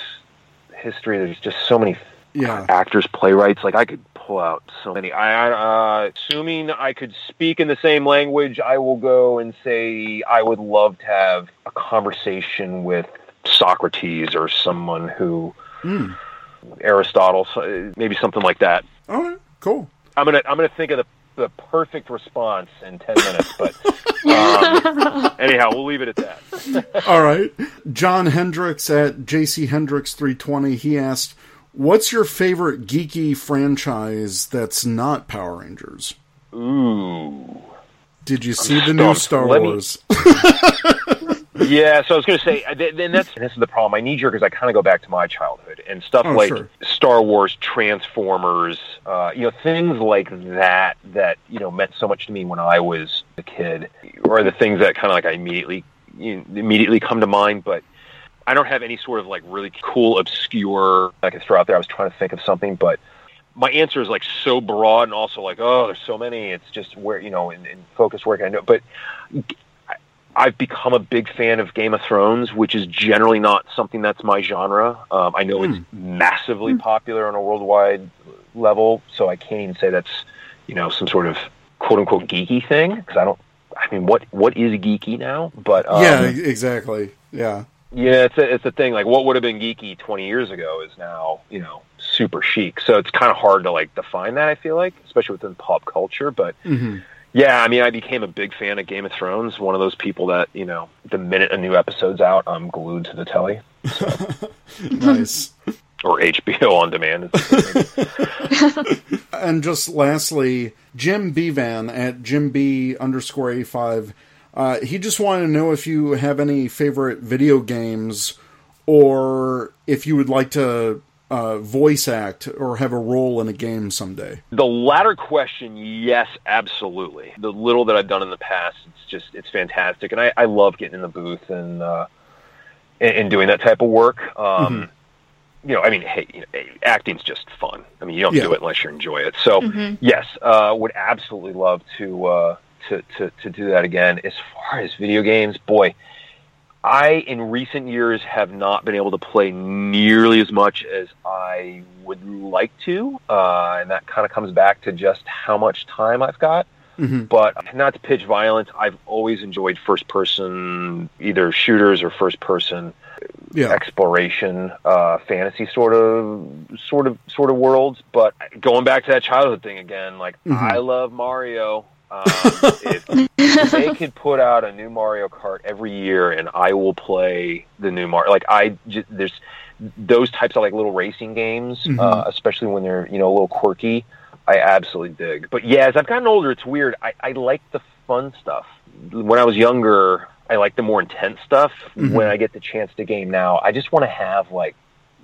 history. There's just so many yeah, actors, playwrights. Like I could pull out so many. I, uh, assuming I could speak in the same language, I will go and say I would love to have a conversation with Socrates or someone who Aristotle, maybe something like that. all right, cool. I'm gonna I'm gonna think of the the perfect response in ten minutes, but um, anyhow, we'll leave it at that. All right. John Hendricks at JC Hendricks 320, he asked, What's your favorite geeky franchise that's not Power Rangers? Ooh. Did you see the new. Star Let me- Wars? Yeah, so I was going to say, then that's this is the problem. My knee jerk is I kind of go back to my childhood and stuff Oh, like sure. Star Wars, Transformers, uh, you know, things like that that you know meant so much to me when I was a kid, or the things that kind of like I immediately you know, immediately come to mind. But I don't have any sort of like really cool, obscure I could throw out there. I was trying to think of something, but my answer is like so broad and also like oh, there's so many. It's just where you know in, in focus work I know, but. I've become a big fan of Game of Thrones, which is generally not something that's my genre. Um, I know it's massively popular on a worldwide level, so I can't even say that's you know some sort of quote unquote geeky thing because I don't. I mean, what what is geeky now? But um, yeah, exactly. Yeah. yeah, it's a, it's a thing. Like what would have been geeky 20 years ago is now, you know, super chic. So it's kind of hard to like define that. I feel like, especially within pop culture. But hmm yeah, I mean, I became a big fan of Game of Thrones. One of those people that you know, the minute a new episode's out, I'm glued to the telly Nice. or HBO on demand. And just lastly, Jim Bevan at Jim B underscore eighty five. Uh, he just wanted to know if you have any favorite video games, or if you would like to uh, voice act or have a role in a game someday. The latter question, yes, absolutely. The little that I've done in the past, it's just it's fantastic, and I, I love getting in the booth and uh, and, and doing that type of work. Um, You know, I mean, hey, you know, acting's just fun. I mean, you don't Yeah. do it unless you enjoy it. So, yes, uh, would absolutely love to, uh, to to to do that again. As far as video games, boy, I in recent years have not been able to play nearly as much as I would like to, uh, and that kind of comes back to just how much time I've got. Mhm. But not to pitch violence, I've always enjoyed first person, either shooters or first person Yeah. exploration, uh, fantasy sort of, sort of, sort of worlds. But going back to that childhood thing again, like Mhm. I love Mario. Um, if, if they could put out a new Mario Kart every year, and I will play the new Mario. Like I, j- there's those types of like little racing games, Mhm. uh, especially when they're you know a little quirky. I absolutely dig. But yeah, as I've gotten older, it's weird. I, I like the fun stuff. When I was younger, I like the more intense stuff. Mhm. When I get the chance to game now, I just want to have like,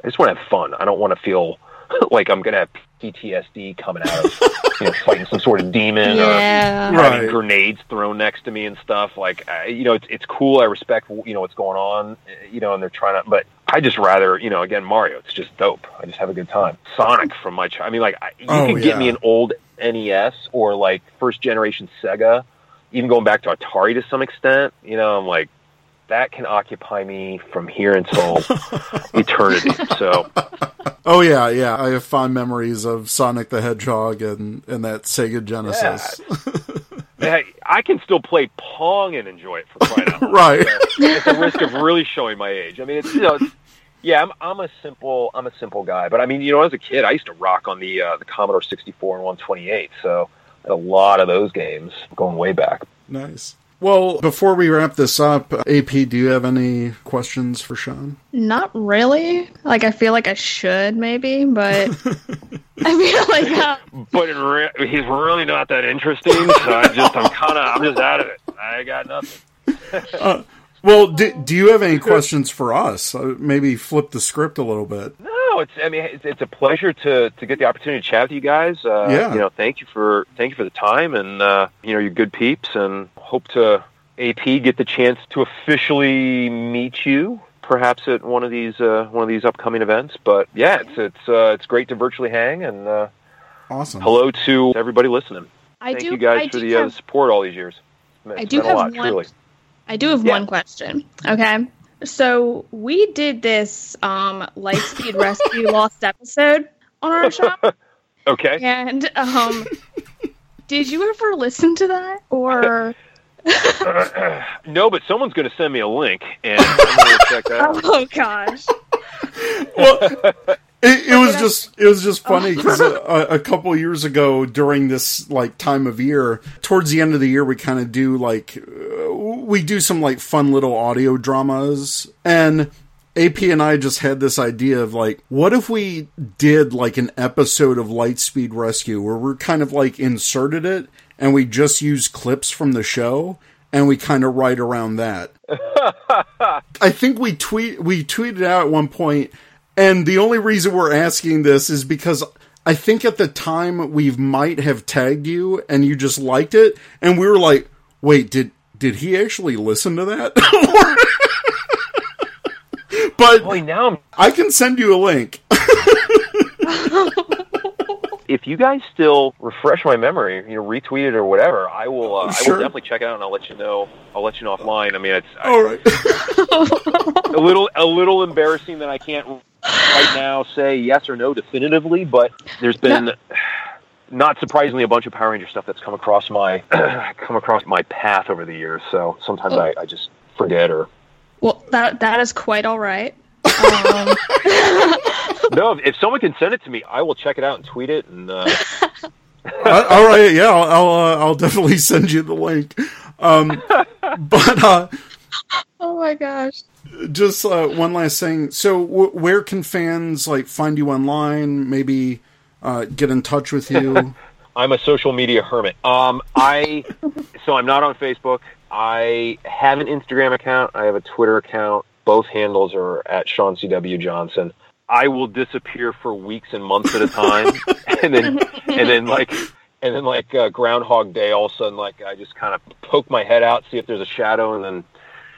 I just want to have fun. I don't want to feel like I'm gonna have PTSD coming out of you know fighting some sort of demon or Yeah. Right. having grenades thrown next to me and stuff. Like, I, you know, it's it's cool. I respect you know what's going on. You know, and they're trying to, but I just rather you know again Mario. It's just dope. I just have a good time. Sonic from my child. I mean, like I- you Oh, can get me an old NES or like first generation Sega, even going back to Atari to some extent. You know, I'm like. That can occupy me from here until eternity. So, Oh yeah, yeah. I have fond memories of Sonic the Hedgehog and and that Sega Genesis. Hey, I can still play Pong and enjoy it for crying out loud. Right. At the risk of really showing my age. I mean, it's you know, it's, yeah, I'm I'm a simple I'm a simple guy, but I mean, you know, as a kid, I used to rock on the uh, the Commodore 64 and 128, so I had a lot of those games going way back. Nice. Well, before we wrap this up, AP, do you have any questions for Sean? Not really. Like I feel like I should maybe, but I feel like uh, But in re- he's really not that interesting, so I just I'm kind of I'm just out of it. I got nothing. Well, do, do you have any questions for us? Uh, maybe flip the script a little bit. No, it's I mean it's, it's a pleasure to to get the opportunity to chat with you guys. Uh, Yeah. You know, thank you for thank you for the time, and uh, you know, you're good peeps, and hope to AP get the chance to officially meet you, perhaps at one of these uh, one of these upcoming events. But yeah, it's it's uh, it's great to virtually hang, and uh, Awesome. hello to everybody listening. I Thank do. you guys I for do the uh, have, support all these years. It's I do have lot, one- truly. I do have Yeah. one question. Okay, so we did this um, Lightspeed Rescue Lost episode on our shop. Okay. and um, did you ever listen to that or? no, but someone's going to send me a link, and I'm going to check that out. Oh gosh. well, it, it was just it was just funny because a, a couple years ago during this like time of year, towards the end of the year, we kind of do like uh, we do some like fun little audio dramas and. AP and I just had this idea of like, what if we did like an episode of Lightspeed Rescue where we're kind of like inserted it and we just use clips from the show and we kind of write around that. I think we tweet we tweeted out at one point, and the only reason we're asking this is because I think at the time we might have tagged you and you just liked it, and we were like, "Wait, did did he actually listen to that?" but Boy, now I'm I can send you a link. if you guys still refresh my memory, you know, retweet it or whatever, I will. Uh, I will definitely check it out, and I'll let you know. I'll let you know offline. I mean, it's I- All right. a little a little embarrassing that I can't right now say yes or no definitively, but there's been. Not surprisingly, a bunch of Power Ranger stuff that's come across my come across my path over the years. So sometimes I, I just forget or Well, that that is quite all right. Um, no. If someone can send it to me, I will check it out and tweet it. And uh, Uh, all right, yeah, I'll I'll, uh, I'll definitely send you the link. Um, but uh, oh my gosh. just uh, one last thing. So, w- where can fans like find you online? Maybe uh, get in touch with you. I'm a social media hermit. Um, I so I'm not on Facebook. I have an Instagram account. I have a Twitter account. Both handles are at Sean C.W. Johnson. I will disappear for weeks and months at a time, and then and then like and then like uh, Groundhog Day, all of a sudden like I just kind of poke my head out, see if there's a shadow, and then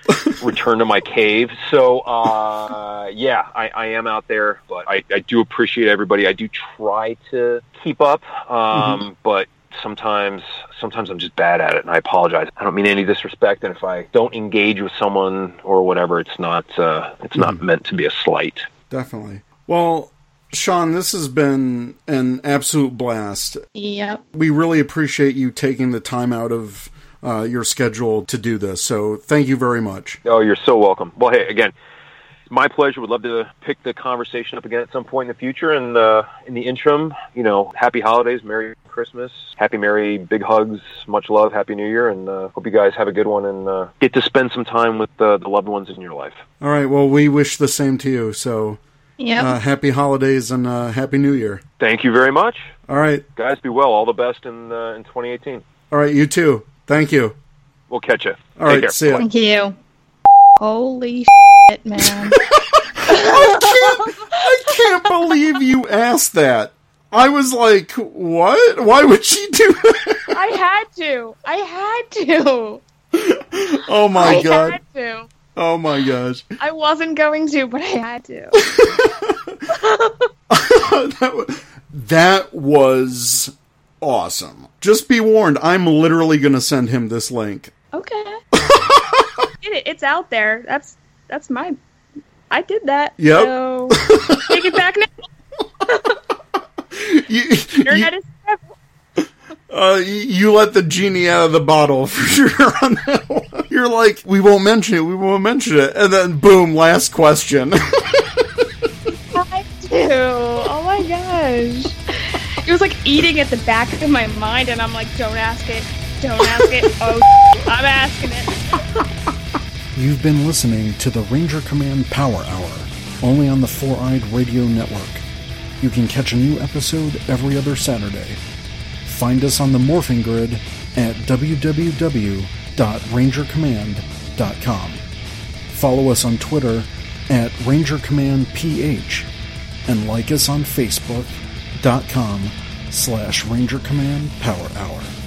return to my cave. So uh, yeah, I, I am out there, but I, I do appreciate everybody. I do try to keep up, um, but sometimes sometimes I'm just bad at it, and I apologize. I don't mean any disrespect, and if I don't engage with someone or whatever, it's not uh, it's not meant to be a slight. Definitely. Well, Sean, this has been an absolute blast. Yep. We really appreciate you taking the time out of uh, your schedule to do this. So, thank you very much. Oh, you're so welcome. Well, hey, again, my pleasure. Would love to pick the conversation up again at some point in the future. And uh, in the interim, you know, happy holidays, Merry Christmas, Happy Merry, big hugs, much love, Happy New Year, and uh, hope you guys have a good one and uh, get to spend some time with uh, the loved ones in your life. All right. Well, we wish the same to you. So, Yep. uh, happy holidays and uh, happy New Year. Thank you very much, All right. guys. Be well. All the best in uh, in 2018. All right. You too. Thank you. We'll catch you. All right. See ya. Thank you. Holy shit, man. I can't I can't believe you asked that. I was like, what? Why would she do that? I had to. I had to. Oh my I god. had to. Oh my gosh. I wasn't going to, but I had to. that, was, that was awesome. Just be warned, I'm literally going to send him this link. Okay. It. It's out there. That's that's my. I did that. Yep. So take it back now. You, Internet you, is uh, you let the genie out of the bottle for sure on that one. You're like, we won't mention it, we won't mention it. And then, boom, last question. I do. Oh my gosh. It was like eating at the back of my mind, and I'm like, don't ask it. Don't ask it. Oh, I'm asking it. You've been listening to the Ranger Command Power Hour, only on the Four Eyed Radio Network. You can catch a new episode every other Saturday. Find us on the Morphing Grid at www.rangercommand.com. Follow us on Twitter at RangerCommandPH and like us on Facebook.com slash Ranger Command Power Hour.